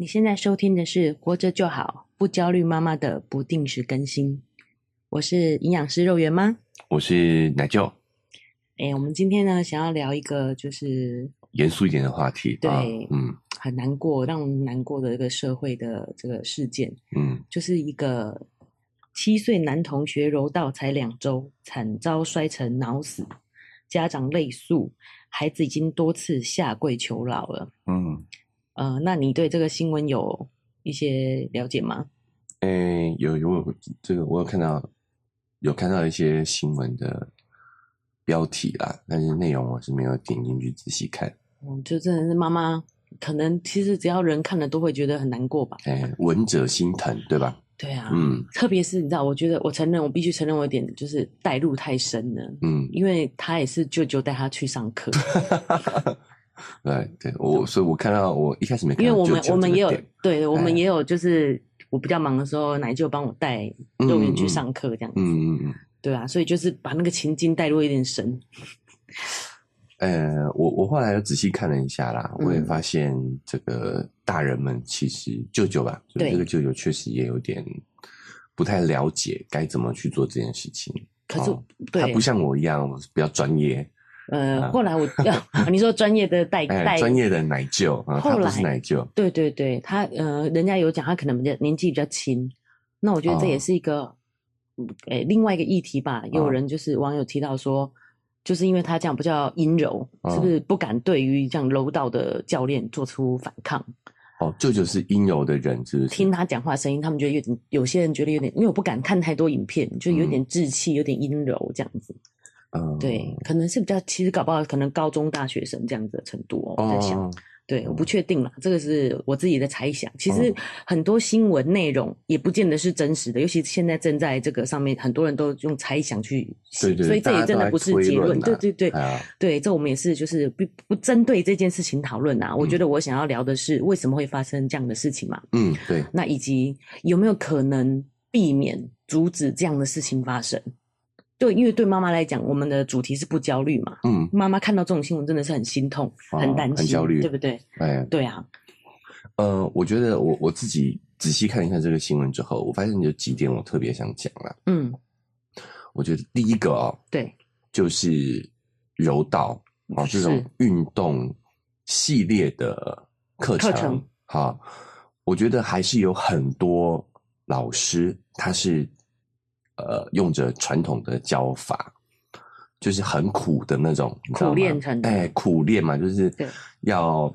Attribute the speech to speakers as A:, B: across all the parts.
A: 你现在收听的是《活着就好，不焦虑妈妈》的不定时更新。我是营养师肉圆妈，
B: 我是奶舅。
A: 哎，我们今天呢，想要聊一个就是
B: 严肃一点的话题。
A: 对，
B: 啊、嗯，
A: 很难过，让我们难过的一个社会的这个事件。
B: 嗯，
A: 就是一个七岁男同学柔道才两周，惨遭摔成脑死，家长累诉，孩子已经多次下跪求饶了。
B: 嗯。
A: 呃，那你对这个新闻有一些了解吗？
B: 诶、欸，有有这个，我有看到有看到一些新闻的标题啦，但是内容我是没有点进去仔细看。
A: 嗯，就真的是妈妈，可能其实只要人看了都会觉得很难过吧？
B: 哎、欸，闻者心疼，对吧？
A: 对啊，
B: 嗯，
A: 特别是你知道，我觉得我承认，我必须承认我有点就是带入太深了，
B: 嗯，
A: 因为他也是舅舅带他去上课。
B: 对对，我所以，我看到我一开始没看到，
A: 因为我
B: 们
A: 我们也有，对，
B: 哎、
A: 我们也有，就是我比较忙的时候，奶舅帮我带肉圆去上课，这样子，
B: 嗯嗯嗯，
A: 对啊，所以就是把那个情境带入一点深。
B: 呃，我我后来又仔细看了一下啦，我也发现这个大人们其实舅舅吧，
A: 就，
B: 这个舅舅确实也有点不太了解该怎么去做这件事情。
A: 可是，
B: 哦、他不像我一样比较专业。
A: 呃，后来我你说专业的代代
B: 专业的奶舅啊，他不是奶舅，
A: 对对对，他呃，人家有讲他可能比较年纪比较轻，那我觉得这也是一个，诶、哦欸，另外一个议题吧。有人就是网友提到说，哦、就是因为他这样比较阴柔，哦、是不是不敢对于这样柔道的教练做出反抗？
B: 哦，舅舅是阴柔的人，是不是？
A: 听他讲话声音，他们觉得有点，有些人觉得有点，因为我不敢看太多影片，就有点稚气，嗯、有点阴柔这样子。
B: 嗯，
A: 对，可能是比较，其实搞不好可能高中大学生这样子的程度哦。我在想，哦、对，我不确定啦，这个是我自己的猜想。其实很多新闻内容也不见得是真实的，尤其现在正在这个上面，很多人都用猜想去写，
B: 对对，
A: 所以这也真的不是结论。
B: 啊、
A: 对对对，
B: 啊、
A: 对，这我们也是就是不不针对这件事情讨论啊。我觉得我想要聊的是为什么会发生这样的事情嘛。
B: 嗯，对。
A: 那以及有没有可能避免阻止这样的事情发生？对，因为对妈妈来讲，我们的主题是不焦虑嘛。嗯，妈妈看到这种新闻真的是很心痛，哦、很担心，
B: 很焦虑，
A: 对不对？
B: 哎，
A: 对啊。
B: 呃，我觉得我我自己仔细看一下这个新闻之后，我发现有几点我特别想讲了。嗯，我觉得第一个哦，
A: 对，
B: 就是柔道啊、哦、这种运动系列的课程，课程好，我觉得还是有很多老师他是。呃，用着传统的教法，就是很苦的那种，
A: 苦练成的，
B: 哎，苦练嘛，就是要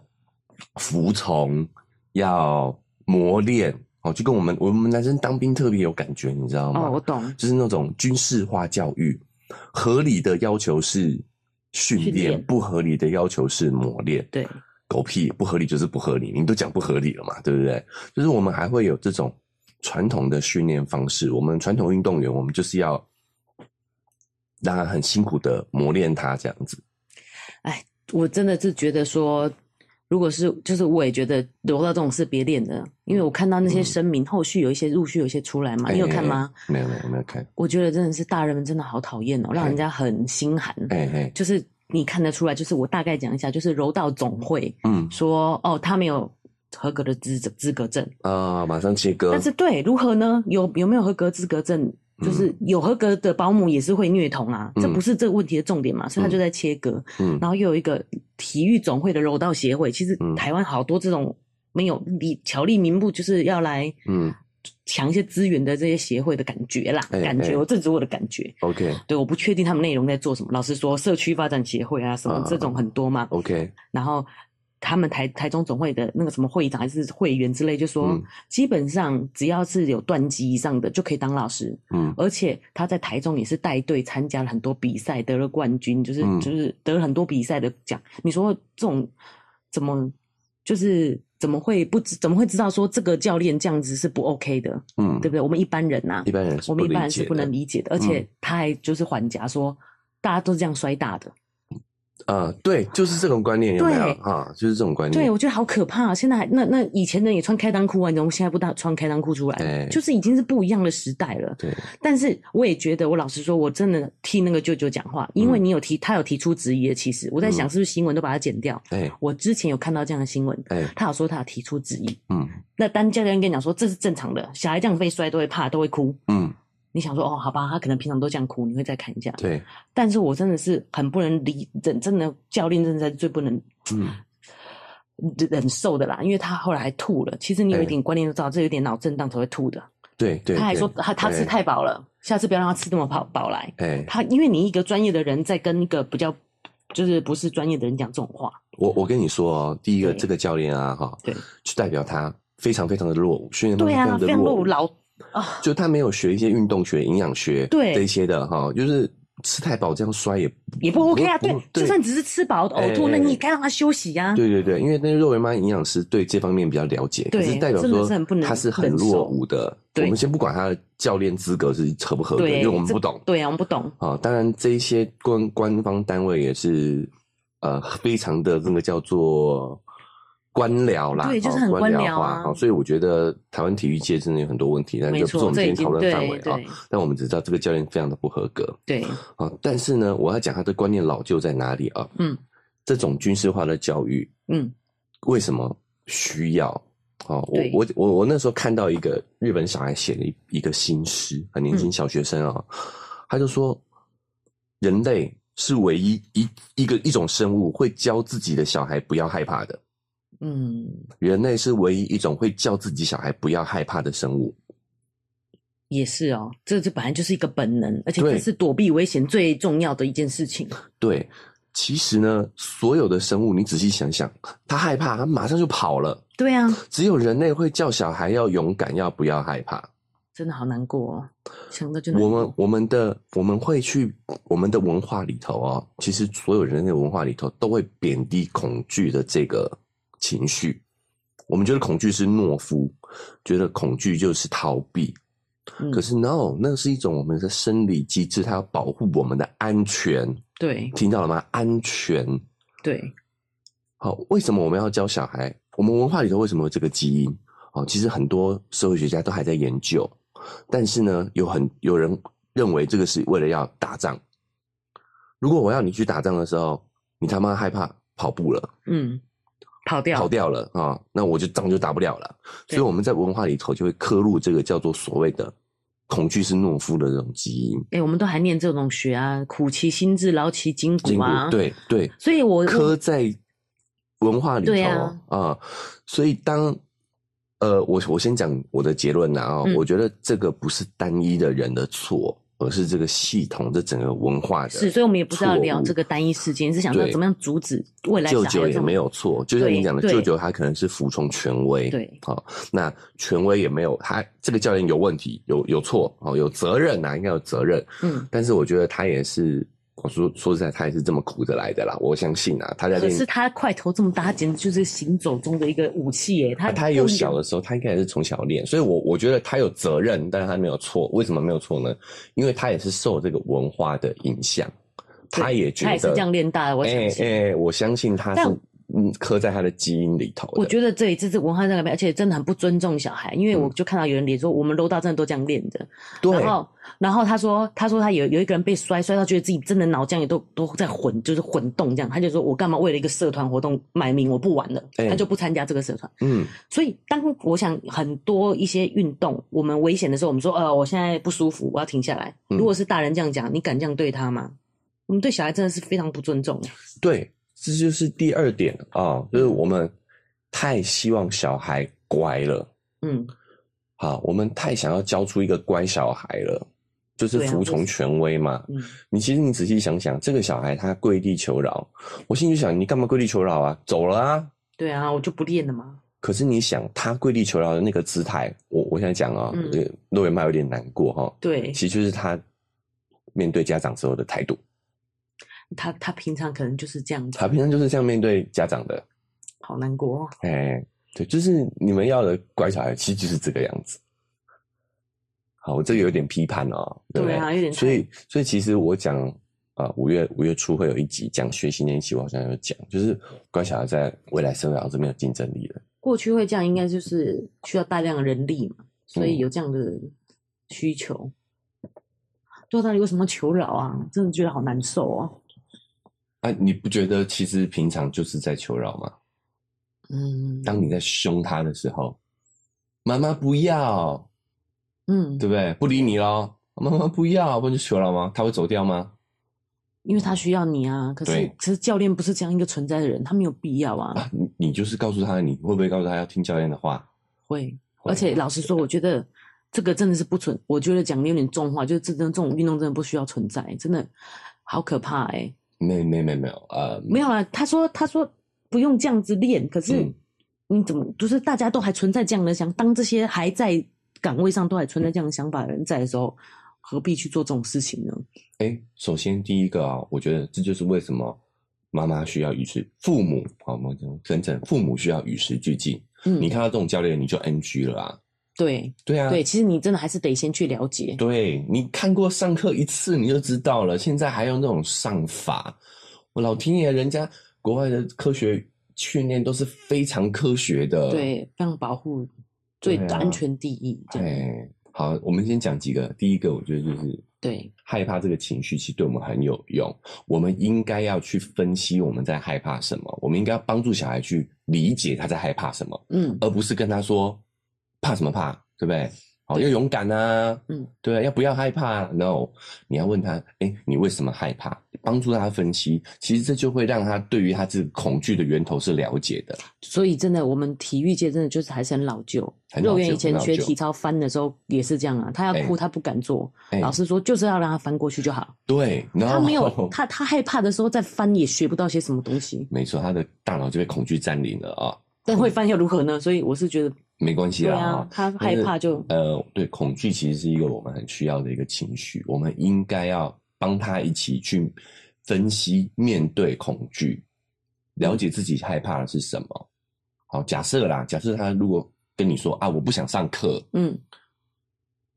B: 服从，要磨练哦，就跟我们我们男生当兵特别有感觉，你知道吗？
A: 哦，我懂，
B: 就是那种军事化教育，合理的要求是训练，不合理的要求是磨练。
A: 对，
B: 狗屁，不合理就是不合理，你都讲不合理了嘛，对不对？就是我们还会有这种。传统的训练方式，我们传统运动员，我们就是要让他很辛苦的磨练他这样子。
A: 哎，我真的是觉得说，如果是就是我也觉得柔道这种事别练的，因为我看到那些声明，嗯、后续有一些陆续有一些出来嘛，欸、你有看吗？
B: 没有没有没有看。
A: 我觉得真的是大人们真的好讨厌哦，让人家很心寒。
B: 哎哎，
A: 就是你看得出来，就是我大概讲一下，就是柔道总会，嗯，说哦，他没有。合格的资资格证
B: 啊，马上切割。
A: 但是对，如何呢？有有没有合格资格证？就是有合格的保姆也是会虐童啊，嗯、这不是这个问题的重点嘛？所以他就在切割。嗯，然后又有一个体育总会的柔道协会，其实台湾好多这种没有立巧立名目，就是要来嗯抢一些资源的这些协会的感觉啦，嗯、感觉、欸、我这只是我的感觉。
B: OK，
A: 对，我不确定他们内容在做什么。老实说，社区发展协会啊什么、啊、这种很多嘛。
B: OK，
A: 然后。他们台台中总会的那个什么会长还是会员之类，就说基本上只要是有段级以上的就可以当老师。嗯，而且他在台中也是带队参加了很多比赛，得了冠军，就是就是得了很多比赛的奖。你说这种怎么就是怎么会不知怎么会知道说这个教练这样子是不 OK 的？嗯，对不对？我们一般人呐，
B: 一般人
A: 我们一般人是不能理解的。而且他还就是缓颊说，大家都是这样摔大的。啊、呃，对，就是这种观念有没有啊？就是这种观念。
B: 对，我觉得好可怕、啊。现在还那那以前人也穿开裆裤啊，你怎么现在不大穿开裆裤出来？对，就是已经是不一样的时代了。对。但是我也觉得，我老实说，我真的替那个舅舅讲话，因为你有提，他有提出质疑的。其实我在想，是不是新闻都把它剪掉？哎、嗯，我之前有看到这样的新闻，哎，他有说他有提出质疑。嗯。那当教练跟你讲说，这是正常的，小孩这样被摔都会怕，都会哭。嗯。你想说哦，好吧，他可能平常都这样哭，你会再看一下。对，但是我真的是很不能理，真真的教练真的是最不能嗯忍受的啦，因为他后来还吐了。其实你有一点观念都知道，这有点脑震荡才会吐的。对对，他还说他他吃太饱了，下次不要让他吃那么饱饱来。哎，他因为你一个专业的人在跟一个比较就是不是专业的人讲这种话，我我跟你说哦，第一个这个教练啊哈，对，就代表他非常非常的落伍，训练对啊，非常落伍老。啊，就他没有学一些运动学、营养学，对这些的哈，就是吃太饱这样摔也也不 OK 啊。对，就算只是吃饱呕吐，那你也该让他休息呀。对对对，因为那个肉圆妈营养师对这方面比较了解，可是代表说他是很落伍的。我们先不管他的教练资格是合不合格，因为我们不懂。对啊，我们不懂啊。当然，这一些官官方单位也是呃，非常的那个叫做。官僚啦，对，就是很官僚啊。好，所以我觉得台湾体育界真的有很多问题，但就不是我们今天讨论范围啊。但我们只知道这个教练非常的不合格。对，啊，但是呢，我要讲他的观念老旧在哪里啊？嗯，这种军事化的教育，嗯，为什么需要？哦，我我我我那时候看到一个日本小孩写的一一个新诗，很年轻小学生啊，他就说，人类是唯一一一个一种生物会教自己的小孩不要害怕的。嗯，人类是唯一一种会叫自己小孩不要害怕的生物。也是哦，这这本来就是一个本能，而且这是躲避危险最重要的一件事情。对，其实呢，所有的生物，你仔细想想，他害怕，他马上就跑了。对啊，只有人类会叫小孩要勇敢，要不要害怕。真的好难过哦，想到就难过。我们我们的我们会去我们的文化里头哦，其实所有人类文化里头都会贬低恐惧的这个。情绪，我们觉得恐惧是懦夫，觉得恐惧就是逃避。嗯、可是 no，那是一种我们的生理机制，它要保护我们的安全。对，听到了吗？安全。对。好，为什么我们要教小孩？我们文化里头为什么有这个基因？哦，其实很多社会学家都还在研究。但是呢，有很有人认为这个是为了要打仗。如果我要你去打仗的时候，你他妈害怕跑步了。嗯。跑掉跑掉了啊！那我就仗就打不了了。所以我们在文化里头就会刻入这个叫做所谓的“恐惧是懦夫”的这种基因。哎、欸，我们都还念这种学啊，“苦其心志，劳其筋骨”啊。对对。所以我刻在文化里头啊，啊。所以当呃，我我先讲我的结论啊，嗯、我觉得这个不是单一的人的错。而是这个系统这整个文化的是，所以我们也不是要聊这个单一事件，是想说怎么样阻止未来。舅舅也没有错，就像你讲的，舅舅他可能是服从权威，对，好，那权威也没有他这个教练有问题，有有错，哦，有责任呐，应该有责任，嗯，但是我觉得他也是。我说说实在，他也是这么苦着来的啦。我相信啊，他在。可是他块头这么大，他简直就是行走中的一个武器耶。他他有小的时候，他应该也是从小练，所以我我觉得他有责任，但是他没有错。为什么没有错呢？因为他也是受这个文化的影响，他也觉得他也是这样练大的。我相信，哎、我相信他是。嗯，刻在他的基因里头。我觉得这里这是文化在改变，而且真的很不尊重小孩。因为我就看到有人脸说，我们柔道真的都这样练的。对。然后，然后他说，他说他有有一个人被摔摔到，觉得自己真的脑浆也都都在混，就是混动这样。他就说我干嘛为了一个社团活动买名，我不玩了，欸、他就不参加这个社团。嗯。所以，当我想很多一些运动，我们危险的时候，我们说，呃，我现在不舒服，我要停下来。如果是大人这样讲，你敢这样对他吗？我们对小孩真的是非常不尊重。对。这就是第二点啊，就是我们太希望小孩乖了，嗯，好，我们太想要教出一个乖小孩了，就是服从权威嘛。嗯，你其实你仔细想想，这个小孩他跪地求饶，我心里就想，你干嘛跪地求饶啊？走了啊？对啊，我就不练了嘛。可是你想，他跪地求饶的那个姿态，我我现在讲啊，肉圆妈有点难过哈。对，其实就是他面对家长时候的态度。他他平常可能就是这样子，他平常就是这样面对家长的，好难过哦。哎、欸，对，就是你们要的乖小孩，其实就是这个样子。好，我这个有点批判哦，对不对？对啊，有点。所以，所以其实我讲啊，五月五月初会有一集讲学习年期，我好像有讲，就是乖小孩在未来社会上是没有竞争力的。
A: 过去会这样，应该就是需要大量的人力嘛，所以有这样的需求。对、嗯，到底为什么求饶啊？真的觉得好难受啊！
B: 哎、啊，你不觉得其实平常就是在求饶吗？
A: 嗯，
B: 当你在凶他的时候，妈妈不要，
A: 嗯，
B: 对不对？不理你咯。妈妈不要，不就求饶吗？他会走掉吗？
A: 因为他需要你啊。可是，可是教练不是这样一个存在的人，他没有必要啊。
B: 啊你你就是告诉他，你会不会告诉他要听教练的话？
A: 会。会而且老实说，我觉得这个真的是不存。我觉得讲的有点重话，就是这种这种运动真的不需要存在，真的好可怕哎、欸。
B: 没没没没有呃，
A: 没有啊。他说他说不用这样子练，可是你怎么就是大家都还存在这样的想，当这些还在岗位上都还存在这样的想法的人在的时候。何必去做这种事情呢？
B: 哎，首先第一个啊，我觉得这就是为什么妈妈需要与时，父母好，我们真正父母需要与时俱进。嗯，你看到这种教练，你就 NG 了啊。
A: 对，
B: 对啊，
A: 对，其实你真的还是得先去了解。
B: 对，你看过上课一次你就知道了，现在还有那种上法，我老天爷，人家国外的科学训练都是非常科学的，
A: 对，非常保护，最安全第一。
B: 对。好，我们先讲几个。第一个，我觉得就是
A: 对
B: 害怕这个情绪，其实对我们很有用。我们应该要去分析我们在害怕什么，我们应该要帮助小孩去理解他在害怕什么，
A: 嗯，
B: 而不是跟他说怕什么怕，对不对？好，要勇敢啊，
A: 嗯，
B: 对，要不要害怕？No，你要问他，哎，你为什么害怕？帮助他分析，其实这就会让他对于他这个恐惧的源头是了解的。
A: 所以，真的，我们体育界真的就是还是很老旧。肉圆以前学体操翻的时候也是这样啊，他要哭，他不敢做。老师说就是要让他翻过去就好。
B: 对，
A: 他没有他他害怕的时候再翻也学不到些什么东西。
B: 没错，他的大脑就被恐惧占领了啊。
A: 但会翻又如何呢？所以我是觉得。
B: 没关系啦，
A: 啊，他害怕就
B: 呃，对，恐惧其实是一个我们很需要的一个情绪，我们应该要帮他一起去分析、面对恐惧，了解自己害怕的是什么。好，假设啦，假设他如果跟你说啊，我不想上课，
A: 嗯，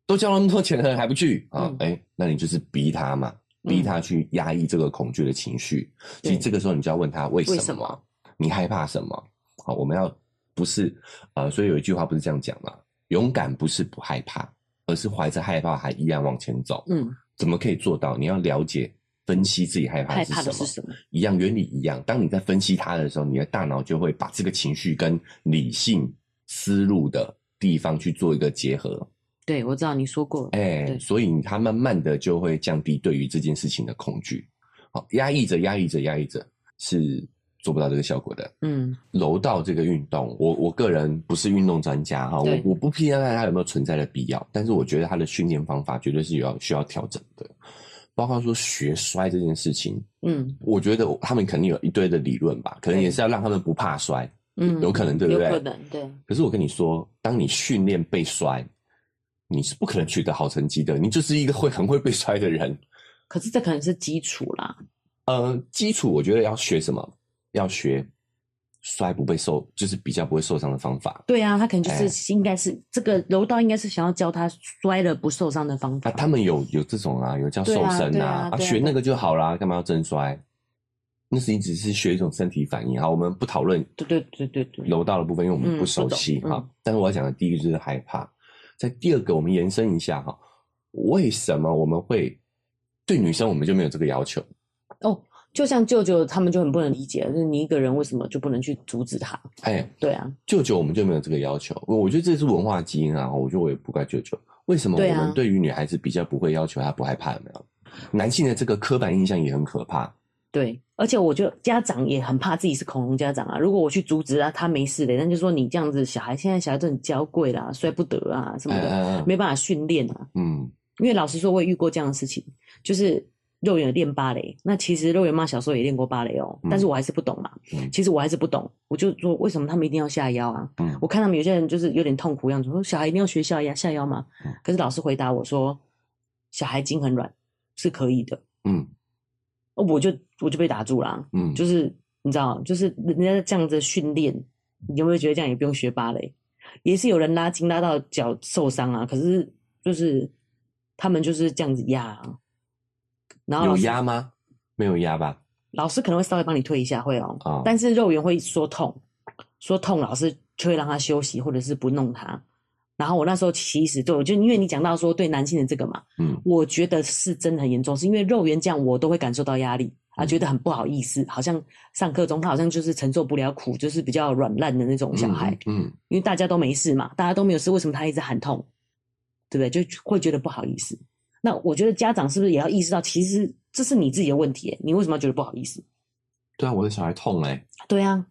B: 都交那么多钱了还不去啊？哎、嗯欸，那你就是逼他嘛，逼他去压抑这个恐惧的情绪。嗯、其实这个时候你就要问他为什么？为什么？你害怕什么？好，我们要。不是，呃，所以有一句话不是这样讲嘛？勇敢不是不害怕，而是怀着害怕还依然往前走。
A: 嗯，
B: 怎么可以做到？你要了解、分析自己害怕是什么。一样原理一样。当你在分析它的时候，你的大脑就会把这个情绪跟理性思路的地方去做一个结合。
A: 对，我知道你说过。
B: 哎、欸，所以它慢慢的就会降低对于这件事情的恐惧。好，压抑着，压抑着，压抑着，是。做不到这个效果的。
A: 嗯，
B: 柔道这个运动，我我个人不是运动专家哈，我我不批判它有没有存在的必要，但是我觉得它的训练方法绝对是有要需要调整的，包括说学摔这件事情，
A: 嗯，
B: 我觉得他们肯定有一堆的理论吧，可能也是要让他们不怕摔，
A: 嗯，
B: 有可能对不对？
A: 有可能对。
B: 可是我跟你说，当你训练被摔，你是不可能取得好成绩的，你就是一个会很会被摔的人。
A: 可是这可能是基础啦，
B: 呃，基础我觉得要学什么？要学摔不被受，就是比较不会受伤的方法。
A: 对啊，他可能就是应该是、欸、这个柔道，应该是想要教他摔了不受伤的方法。
B: 啊，他们有有这种啊，有叫瘦身啊，啊，啊，啊，学那个就好啦，干嘛要真摔？那是你只是学一种身体反应啊。我们不讨论
A: 对对对对对
B: 柔道的部分，因为我们不熟悉哈。但是我要讲的第一个就是害怕，在第二个我们延伸一下哈，为什么我们会对女生我们就没有这个要求？
A: 哦。就像舅舅他们就很不能理解，就是你一个人为什么就不能去阻止他？
B: 哎、欸，
A: 对啊，
B: 舅舅我们就没有这个要求。我觉得这是文化基因啊，我觉得我也不怪舅舅。为什么我们对于女孩子比较不会要求她不害怕？有没有？男性的这个刻板印象也很可怕。
A: 对，而且我觉得家长也很怕自己是恐龙家长啊。如果我去阻止啊，他没事的，那就说你这样子，小孩现在小孩都很娇贵啦，摔不得啊什么的，
B: 嗯、
A: 没办法训练啊。
B: 嗯，
A: 因为老实说，我也遇过这样的事情，就是。肉圆练芭蕾，那其实肉圆妈小时候也练过芭蕾哦，嗯、但是我还是不懂嘛。
B: 嗯、
A: 其实我还是不懂，我就说为什么他们一定要下腰啊？
B: 嗯、
A: 我看他们有些人就是有点痛苦样子，说小孩一定要学下腰下腰嘛？
B: 嗯、
A: 可是老师回答我说，小孩筋很软，是可以的。
B: 嗯，
A: 我就我就被打住了、啊。
B: 嗯，
A: 就是你知道，就是人家这样子训练，你有没有觉得这样也不用学芭蕾？也是有人拉筋拉到脚受伤啊，可是就是他们就是这样子压、啊。然后
B: 有压吗？没有压吧？
A: 老师可能会稍微帮你推一下，会哦。
B: 哦
A: 但是肉圆会说痛，说痛，老师就会让他休息，或者是不弄他。然后我那时候其实对，就因为你讲到说对男性的这个嘛，
B: 嗯，
A: 我觉得是真的很严重，是因为肉圆这样我都会感受到压力啊，觉得很不好意思，好像上课中他好像就是承受不了苦，就是比较软烂的那种小孩，
B: 嗯，嗯，
A: 因为大家都没事嘛，大家都没有事，为什么他一直喊痛？对不对？就会觉得不好意思。那我觉得家长是不是也要意识到，其实这是你自己的问题？你为什么要觉得不好意思？
B: 对啊，我的小孩痛嘞。
A: 对啊，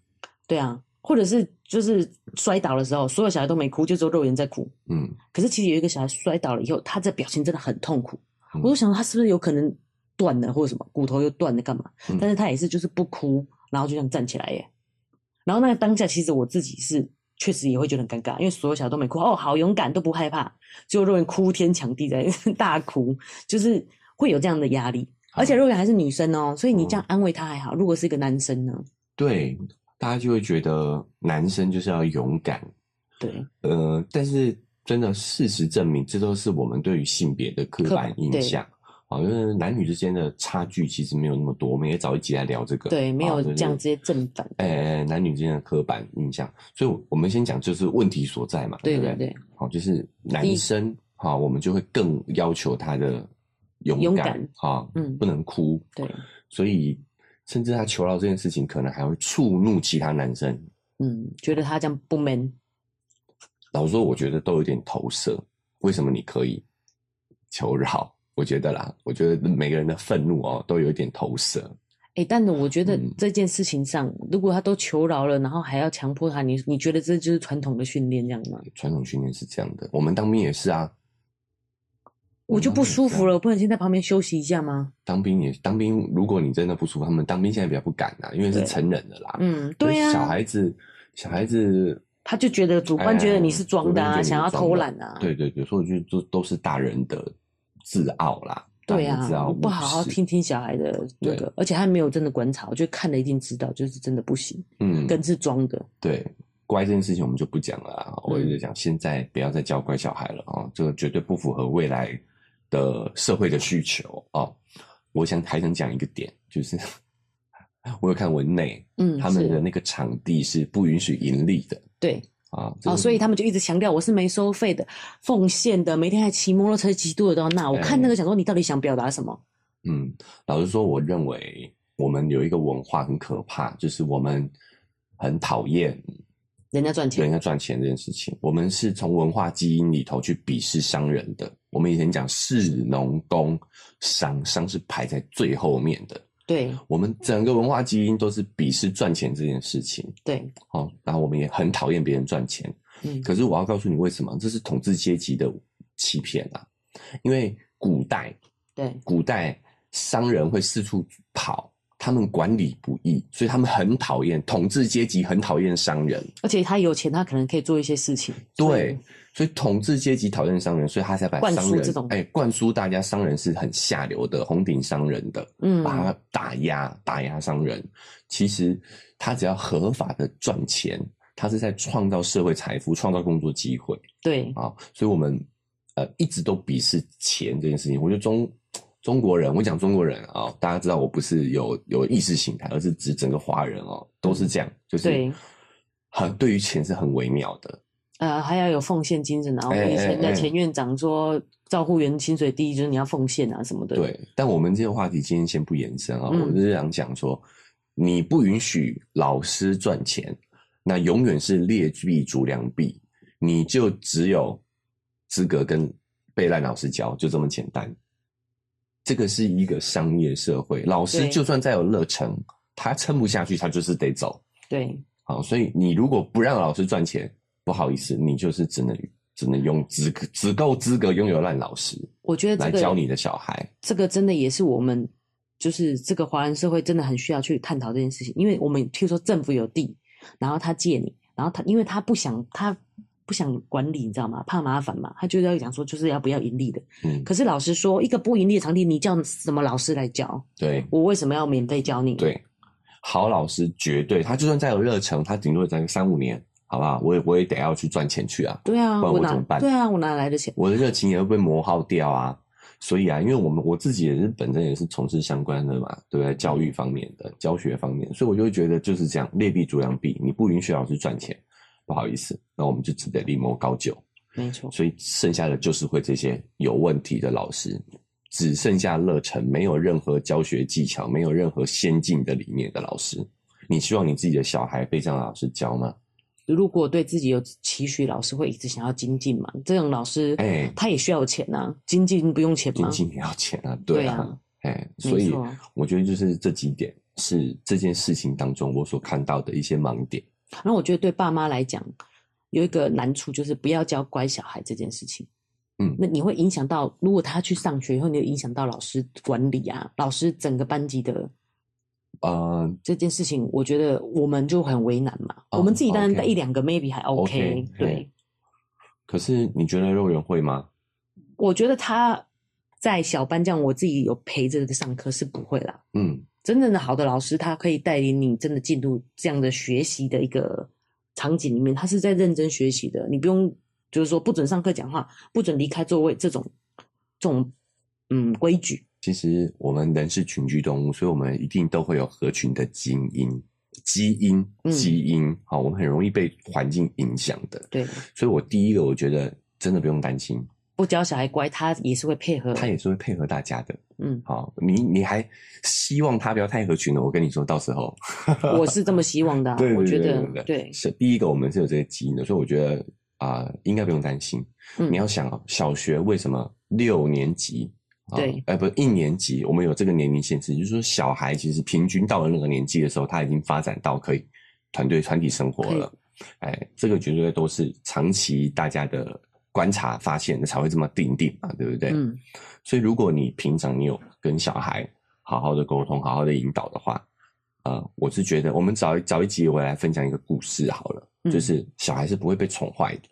A: 对啊，或者是就是摔倒的时候，所有小孩都没哭，就只有肉圆在哭。
B: 嗯，
A: 可是其实有一个小孩摔倒了以后，他这表情真的很痛苦。
B: 嗯、
A: 我就想他是不是有可能断了或者什么骨头又断了干嘛？
B: 嗯、
A: 但是他也是就是不哭，然后就这样站起来耶。然后那个当下，其实我自己是确实也会觉得很尴尬，因为所有小孩都没哭，哦，好勇敢，都不害怕，就肉圆哭天抢地在 大哭，就是会有这样的压力。而且肉圆还是女生哦，所以你这样安慰她还好。嗯、如果是一个男生呢？
B: 对，大家就会觉得男生就是要勇敢。
A: 对，
B: 呃，但是真的事实证明，这都是我们对于性别的刻板印象啊，就是男女之间的差距其实没有那么多。我们也找一集来聊这个，
A: 对，没有讲这些正反。
B: 哎、欸，男女之间的刻板印象，所以我们先讲就是问题所在嘛，对不对？对，好，就是男生哈，我们就会更要求他的。勇敢啊，嗯，不能哭，
A: 对，
B: 所以甚至他求饶这件事情，可能还会触怒其他男生，
A: 嗯，觉得他这样不 man。
B: 老实说，我觉得都有点投射。为什么你可以求饶？我觉得啦，我觉得每个人的愤怒哦，都有一点投射。
A: 哎、欸，但是我觉得这件事情上，嗯、如果他都求饶了，然后还要强迫他，你你觉得这就是传统的训练这样吗？
B: 传统训练是这样的，我们当兵也是啊。
A: 我就不舒服了，我不能先在旁边休息一下吗？
B: 当兵也当兵，如果你真的不舒服，他们当兵现在比较不敢啦，因为是成人的啦。
A: 嗯，对呀。
B: 小孩子，小孩子，
A: 他就觉得主观觉得你是装的啊，想要偷懒啊。
B: 对对对，所以我觉得都都是大人的自傲啦。
A: 对啊，我不好好听听小孩的那个，而且他没有真的观察，我觉得看了一定知道，就是真的不行。嗯，跟是装的。
B: 对，乖这件事情我们就不讲了啊。我也在讲，现在不要再教乖小孩了啊，这个绝对不符合未来的社会的需求哦，我想还想讲一个点，就是 我有看文内，嗯，他们的那个场地是不允许盈利的，
A: 对
B: 啊，
A: 哦，所以他们就一直强调我是没收费的，奉献的，每天还骑摩托车骑多少那，我看那个想说你到底想表达什么？
B: 嗯，老实说，我认为我们有一个文化很可怕，就是我们很讨厌。
A: 人家赚钱，
B: 人家赚钱这件事情，我们是从文化基因里头去鄙视商人的。我们以前讲士农工商，商是排在最后面的。
A: 对，
B: 我们整个文化基因都是鄙视赚钱这件事情。
A: 对，
B: 好，然后我们也很讨厌别人赚钱。嗯，可是我要告诉你为什么，这是统治阶级的欺骗啊！因为古代，
A: 对，
B: 古代商人会四处跑。他们管理不易，所以他们很讨厌统治阶级，很讨厌商人。
A: 而且他有钱，他可能可以做一些事情。
B: 对，所以统治阶级讨厌商人，所以他才把商人哎灌输大家，商人是很下流的，红顶商人的，嗯，把他打压打压商人。其实他只要合法的赚钱，他是在创造社会财富，创造工作机会。
A: 对
B: 啊，所以我们呃一直都鄙视钱这件事情。我觉得中。中国人，我讲中国人啊、哦，大家知道我不是有有意识形态，而是指整个华人哦，都是这样，就是很对于钱是很微妙的。
A: 呃，还要有奉献精神，然后以前的前院长说，照护员薪水低，就是你要奉献啊什么的。
B: 对，但我们这个话题今天先不延伸啊，嗯、我是想讲说，你不允许老师赚钱，那永远是劣币逐良币，你就只有资格跟被烂老师教，就这么简单。这个是一个商业社会，老师就算再有热忱，他撑不下去，他就是得走。
A: 对，
B: 好，所以你如果不让老师赚钱，不好意思，你就是只能只能用资格只够资格拥有烂老师。
A: 我觉得、这个、
B: 来教你的小孩，
A: 这个真的也是我们就是这个华人社会真的很需要去探讨这件事情，因为我们譬如说政府有地，然后他借你，然后他因为他不想他。不想管理，你知道吗？怕麻烦嘛，他就要讲说，就是要不要盈利的。嗯，可是老师说，一个不盈利的场地，你叫什么老师来教？
B: 对，
A: 我为什么要免费教你？
B: 对，好老师绝对，他就算再有热忱，他顶多在三五年，好不好？我也我也得要去赚钱去啊。
A: 对啊，
B: 不然我怎么办？
A: 对啊，我哪来的钱？
B: 我的热情也会被磨耗掉啊。所以啊，因为我们我自己也是本身也是从事相关的嘛，对不对？教育方面的教学方面，所以我就会觉得就是这样，劣币逐良币，你不允许老师赚钱，不好意思，那我们就只得另谋高就。
A: 没错，
B: 所以剩下的就是会这些有问题的老师，只剩下乐成，没有任何教学技巧，没有任何先进的理念的老师。你希望你自己的小孩被这样的老师教吗？
A: 如果对自己有期许，老师会一直想要精进嘛？这种老师，哎、欸，他也需要钱呐、啊，精进不用钱吗？
B: 精进也要钱啊，对啊，哎、欸，所以我觉得就是这几点是这件事情当中我所看到的一些盲点。
A: 那我觉得对爸妈来讲，有一个难处就是不要教乖小孩这件事情。嗯，那你会影响到，如果他去上学以后，你会影响到老师管理啊，老师整个班级的。呃，这件事情我觉得我们就很为难嘛。哦、我们自己当然带一两个 maybe 还 OK，, okay 对。
B: 可是你觉得肉圆会吗？
A: 我觉得他在小班这样，我自己有陪着上课是不会啦。嗯，真正的好的老师，他可以带领你真的进入这样的学习的一个场景里面，他是在认真学习的。你不用就是说不准上课讲话，不准离开座位这种这种嗯规矩。
B: 其实我们人是群居动物，所以我们一定都会有合群的基因、基因、基因。好、嗯，我们很容易被环境影响的。
A: 对，
B: 所以我第一个我觉得真的不用担心，
A: 不教小孩乖，他也是会配合，
B: 他也是会配合大家的。嗯，好，你你还希望他不要太合群呢？我跟你说到时候，
A: 我是这么希望的、啊。对，对，对，对，我觉得对，
B: 是第一个，我们是有这些基因的，所以我觉得啊、呃，应该不用担心。嗯、你要想啊，小学为什么六年级？
A: 对，
B: 哎、呃，不是一年级，我们有这个年龄限制，就是说小孩其实平均到了那个年纪的时候，他已经发展到可以团队团体生活了。哎，这个绝对都是长期大家的观察发现的，才会这么定定嘛，对不对？嗯。所以如果你平常你有跟小孩好好的沟通、好好的引导的话，呃，我是觉得我们找找一集我来分享一个故事好了，嗯、就是小孩是不会被宠坏的。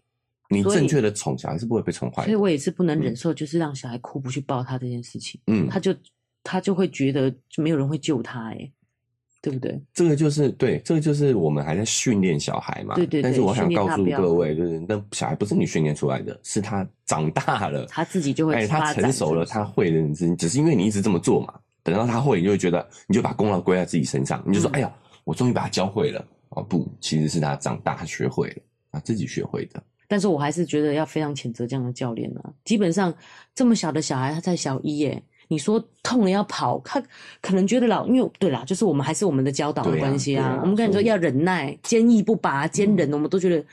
B: 你正确的宠小孩是不会被宠坏的，
A: 所以我也是不能忍受，就是让小孩哭不去抱他这件事情。嗯，他就他就会觉得就没有人会救他，哎，对不对？
B: 这个就是对，这个就是我们还在训练小孩嘛。
A: 对对对。
B: 但是我想告诉各位，就是那小孩不是你训练出来的，是他长大了，
A: 他自己就会哎，
B: 他成熟了，他会的，只只是因为你一直这么做嘛。等到他会，你就会觉得你就把功劳归在自己身上，你就说：“哎呀，我终于把他教会了。”哦，不，其实是他长大他学会了，他自己学会的。
A: 但是我还是觉得要非常谴责这样的教练啊！基本上这么小的小孩，他在小一耶，你说痛了要跑，他可能觉得老，因为对啦，就是我们还是我们的教导的关系啊。啊啊我们跟你说要忍耐，坚毅不拔，坚忍，我们都觉得。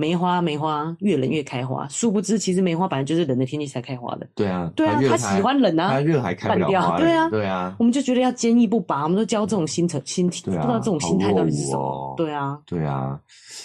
A: 梅花，梅花越冷越开花。殊不知，其实梅花本来就是冷的天气才开花的。
B: 对啊，
A: 对啊，他喜欢冷啊，
B: 他热还开不了花。
A: 对啊，
B: 对啊，
A: 我们就觉得要坚毅不拔，我们都教这种心态、心体，不知道这种心态到底是什么。对啊，
B: 对啊，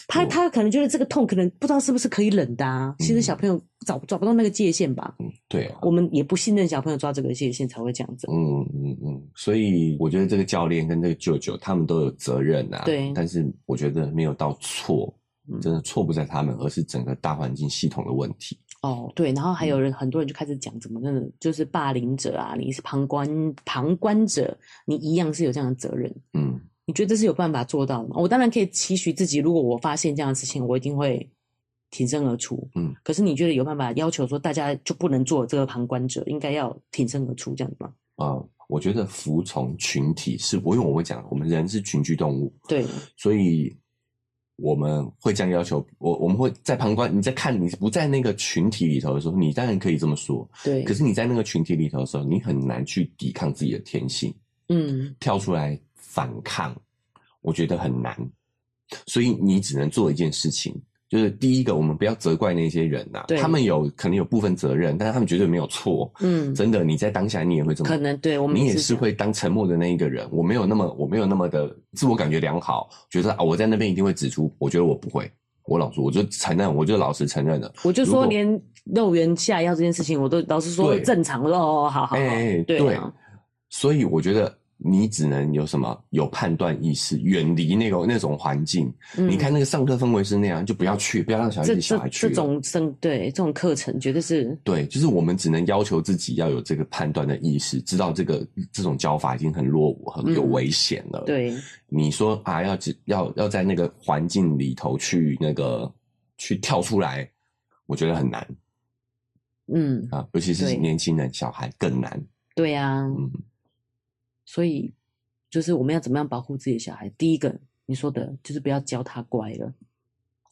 A: 他他可能觉得这个痛，可能不知道是不是可以忍的啊。其实小朋友找找不到那个界限吧。
B: 嗯，对。
A: 我们也不信任小朋友抓这个界限才会这样子。
B: 嗯嗯嗯，所以我觉得这个教练跟这个舅舅他们都有责任啊。
A: 对，
B: 但是我觉得没有到错。真的错不在他们，而是整个大环境系统的问题。
A: 哦，对，然后还有人，很多人就开始讲，怎么真的就是霸凌者啊？你是旁观旁观者，你一样是有这样的责任。嗯，你觉得这是有办法做到的吗？我当然可以期许自己，如果我发现这样的事情，我一定会挺身而出。嗯，可是你觉得有办法要求说大家就不能做这个旁观者，应该要挺身而出这样子吗？
B: 啊、呃，我觉得服从群体是，我因为我会讲，我们人是群居动物，
A: 对，
B: 所以。我们会这样要求我，我们会在旁观。你在看，你不在那个群体里头的时候，你当然可以这么说。
A: 对。
B: 可是你在那个群体里头的时候，你很难去抵抗自己的天性。嗯。跳出来反抗，我觉得很难。所以你只能做一件事情。就是第一个，我们不要责怪那些人呐、啊，他们有可能有部分责任，但是他们绝对没有错。嗯，真的，你在当下你也会这么
A: 可能对我们，
B: 你也是会当沉默的那一个人。我没有那么，我没有那么的自我感觉良好，觉得啊，我在那边一定会指出。我觉得我不会，我老实，我就承认，我就老实承认了。
A: 我就说，连肉圆下药这件事情，我都老实说正常。我说哦，好好好，欸、对，对，
B: 所以我觉得。你只能有什么有判断意识，远离那个那种环境。嗯、你看那个上课氛围是那样，就不要去，不要让小孩子小孩去。
A: 这种生对这种课程，绝对是
B: 对，就是我们只能要求自己要有这个判断的意识，知道这个这种教法已经很落伍，很有危险了。
A: 嗯、对，
B: 你说啊，要只要要在那个环境里头去那个去跳出来，我觉得很难。
A: 嗯
B: 啊，尤其是年轻人小孩更难。
A: 对啊，
B: 嗯，
A: 所以就是我们要怎么样保护自己的小孩？第一个你说的就是不要教他乖了，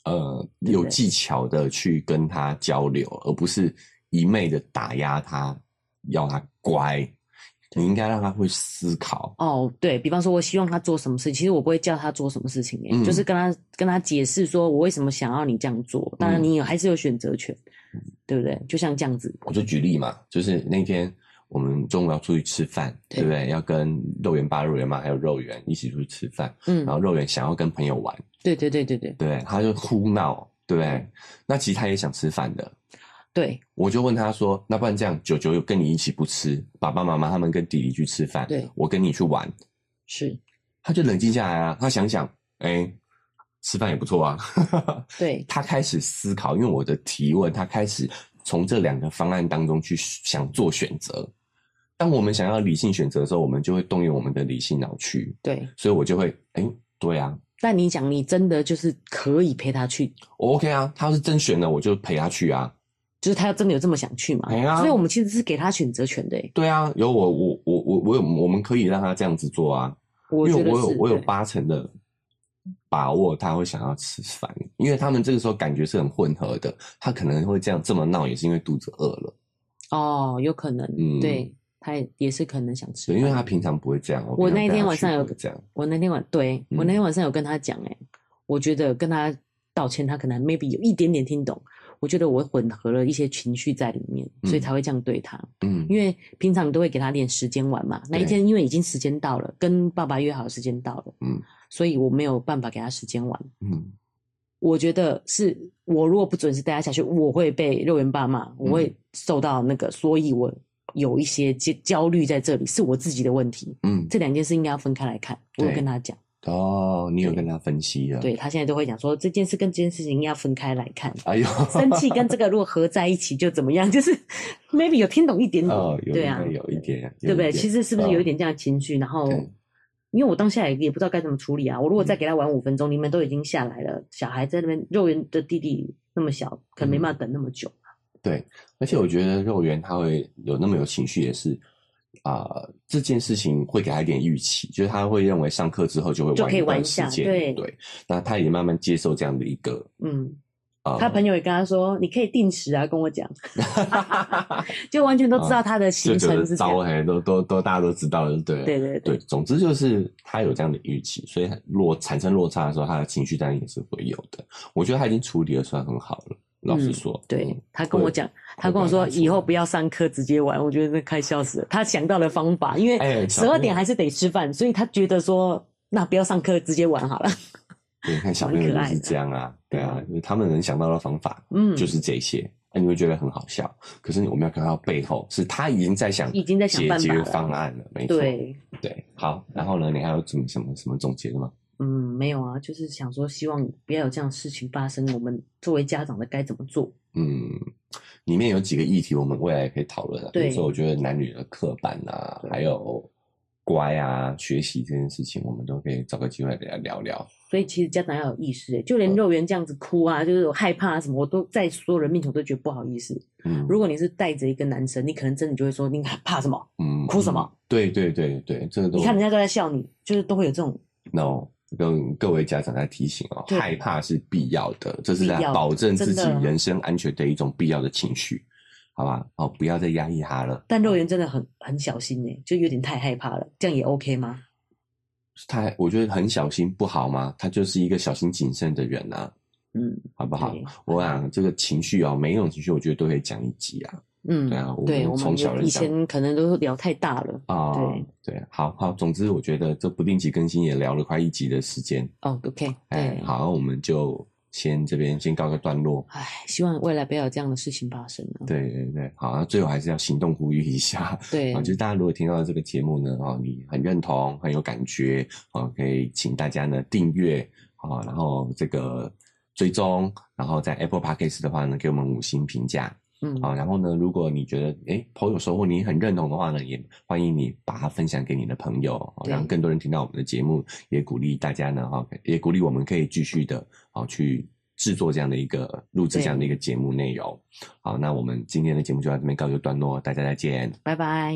B: 呃，有技巧的去跟他交流，而不是一昧的打压他，要他乖。你应该让他会思考。
A: 哦，对，比方说，我希望他做什么事，其实我不会叫他做什么事情，嗯，就是跟他跟他解释说我为什么想要你这样做。当然，你有还是有选择权，嗯，对不对？就像这样子，
B: 我就举例嘛，就是那天我们中午要出去吃饭，对，对不对？要跟肉圆爸、肉圆妈还有肉圆一起出去吃饭，嗯，然后肉圆想要跟朋友玩，
A: 对对对对对，
B: 对，他就哭闹，对不对？那其实他也想吃饭的。
A: 对，
B: 我就问他说：“那不然这样，九九有跟你一起不吃，爸爸妈妈他们跟弟弟去吃饭，
A: 对，
B: 我跟你去玩。”
A: 是，
B: 他就冷静下来啊，他想想，哎、欸，吃饭也不错啊。
A: 对，
B: 他开始思考，因为我的提问，他开始从这两个方案当中去想做选择。当我们想要理性选择的时候，我们就会动用我们的理性脑区。
A: 对，
B: 所以我就会，哎、欸，对啊。
A: 但你讲，你真的就是可以陪他去？
B: 我 OK 啊，他要是真选了，我就陪他去啊。
A: 就是他要真的有这么想去嘛？
B: 啊、
A: 所以我们其实是给他选择权的。
B: 对啊，有我我我我我有我们可以让他这样子做啊。我因为我有我有八成的把握他会想要吃饭，因为他们这个时候感觉是很混合的，他可能会这样这么闹，也是因为肚子饿了。
A: 哦，有可能，嗯，对，他也是可能想吃饭，
B: 因为他平常不会这样。
A: 我那天晚上有
B: 这样，
A: 我那天晚对、嗯、我那天晚上有跟他讲，哎，我觉得跟他道歉，他可能 maybe 有一点点听懂。我觉得我混合了一些情绪在里面，所以才会这样对他。嗯，因为平常都会给他点时间玩嘛。那一天因为已经时间到了，跟爸爸约好时间到了，嗯，所以我没有办法给他时间玩。嗯，我觉得是我如果不准时带他下去，我会被肉圆爸骂，我会受到那个，所以我有一些焦焦虑在这里，是我自己的问题。嗯，这两件事应该要分开来看。我有跟他讲。
B: 哦，你有跟他分析了？
A: 对，他现在都会讲说，这件事跟这件事情要分开来看。
B: 哎呦，
A: 生气跟这个如果合在一起就怎么样？就是 maybe 有听懂一点点，
B: 哦、
A: 对啊，
B: 有一点，
A: 对不对？其实是不是有一点这样的情绪？哦、然后，因为我当下也也不知道该怎么处理啊。我如果再给他玩五分钟，嗯、你们都已经下来了，小孩在那边，肉圆的弟弟那么小，可能没办法等那么久、
B: 对，而且我觉得肉圆他会有那么有情绪，也是。啊、呃，这件事情会给他一点预期，就是他会认为上课之后就会玩一段时间，对对。那他也慢慢接受这样的一个，嗯，呃、
A: 他朋友也跟他说，你可以定时啊，跟我讲，就完全都知道他的行程是
B: 招黑，都都都大家都知道
A: 对对对，
B: 对。总之就是他有这样的预期，所以落产生落差的时候，他的情绪当然也是会有的。我觉得他已经处理的算很好了。老实说，
A: 嗯、对他跟我讲，他跟我说以后不要上课直接玩，我觉得那快笑死了。他想到了方法，因为十二点还是得吃饭，欸、所以他觉得说那不要上课直接玩好了。
B: 对，看 小朋友就是这样啊，对啊，因为他们能想到的方法，嗯，就是这些，那、嗯、你会觉得很好笑。可是我们要看到背后是他已经在想，
A: 已经在想解决
B: 方案了，没错，
A: 对
B: 对。好，然后呢，你还有什么什么什么总结的吗？
A: 嗯，没有啊，就是想说，希望不要有这样的事情发生。我们作为家长的该怎么做？
B: 嗯，里面有几个议题，我们未来也可以讨论啊。对，比如说我觉得男女的刻板啊，还有乖啊、学习这件事情，我们都可以找个机会给他聊聊。
A: 所以其实家长要有意识，就连肉圆这样子哭啊，嗯、就是害怕什么，我都在所有人面前我都觉得不好意思。嗯，如果你是带着一个男生，你可能真的就会说，你怕什么？嗯，哭什么？
B: 对对对对，这个都
A: 你看人家都在笑你，就是都会有这种
B: no。跟各位家长在提醒哦，害怕是必要的，这是在保证自己人身安全的一种必要的情绪，好吧？哦，不要再压抑他了。
A: 但肉圆真的很很小心呢，就有点太害怕了，这样也 OK 吗？
B: 他我觉得很小心不好吗？他就是一个小心谨慎的人啊，嗯，好不好？我想这个情绪哦，每一种情绪我觉得都可以讲一集啊。嗯，对啊，
A: 对，
B: 我们从小
A: 以前可能都聊太大了啊。哦、对
B: 对，好好，总之我觉得这不定期更新也聊了快一集的时间。
A: 哦，OK，
B: 哎，好，我们就先这边先告个段落。
A: 哎，希望未来不要有这样的事情发生。
B: 对对对，好，那最后还是要行动呼吁一下。
A: 对啊，
B: 就是大家如果听到这个节目呢，哦，你很认同，很有感觉，哦，可以请大家呢订阅啊，然后这个追踪，然后在 Apple Podcast 的话呢，给我们五星评价。嗯，啊，然后呢，如果你觉得诶颇有收获，你很认同的话呢，也欢迎你把它分享给你的朋友，让更多人听到我们的节目，也鼓励大家呢，哈，也鼓励我们可以继续的，啊去制作这样的一个录制这样的一个节目内容。好，那我们今天的节目就到这边告一个段落，大家再见，
A: 拜拜。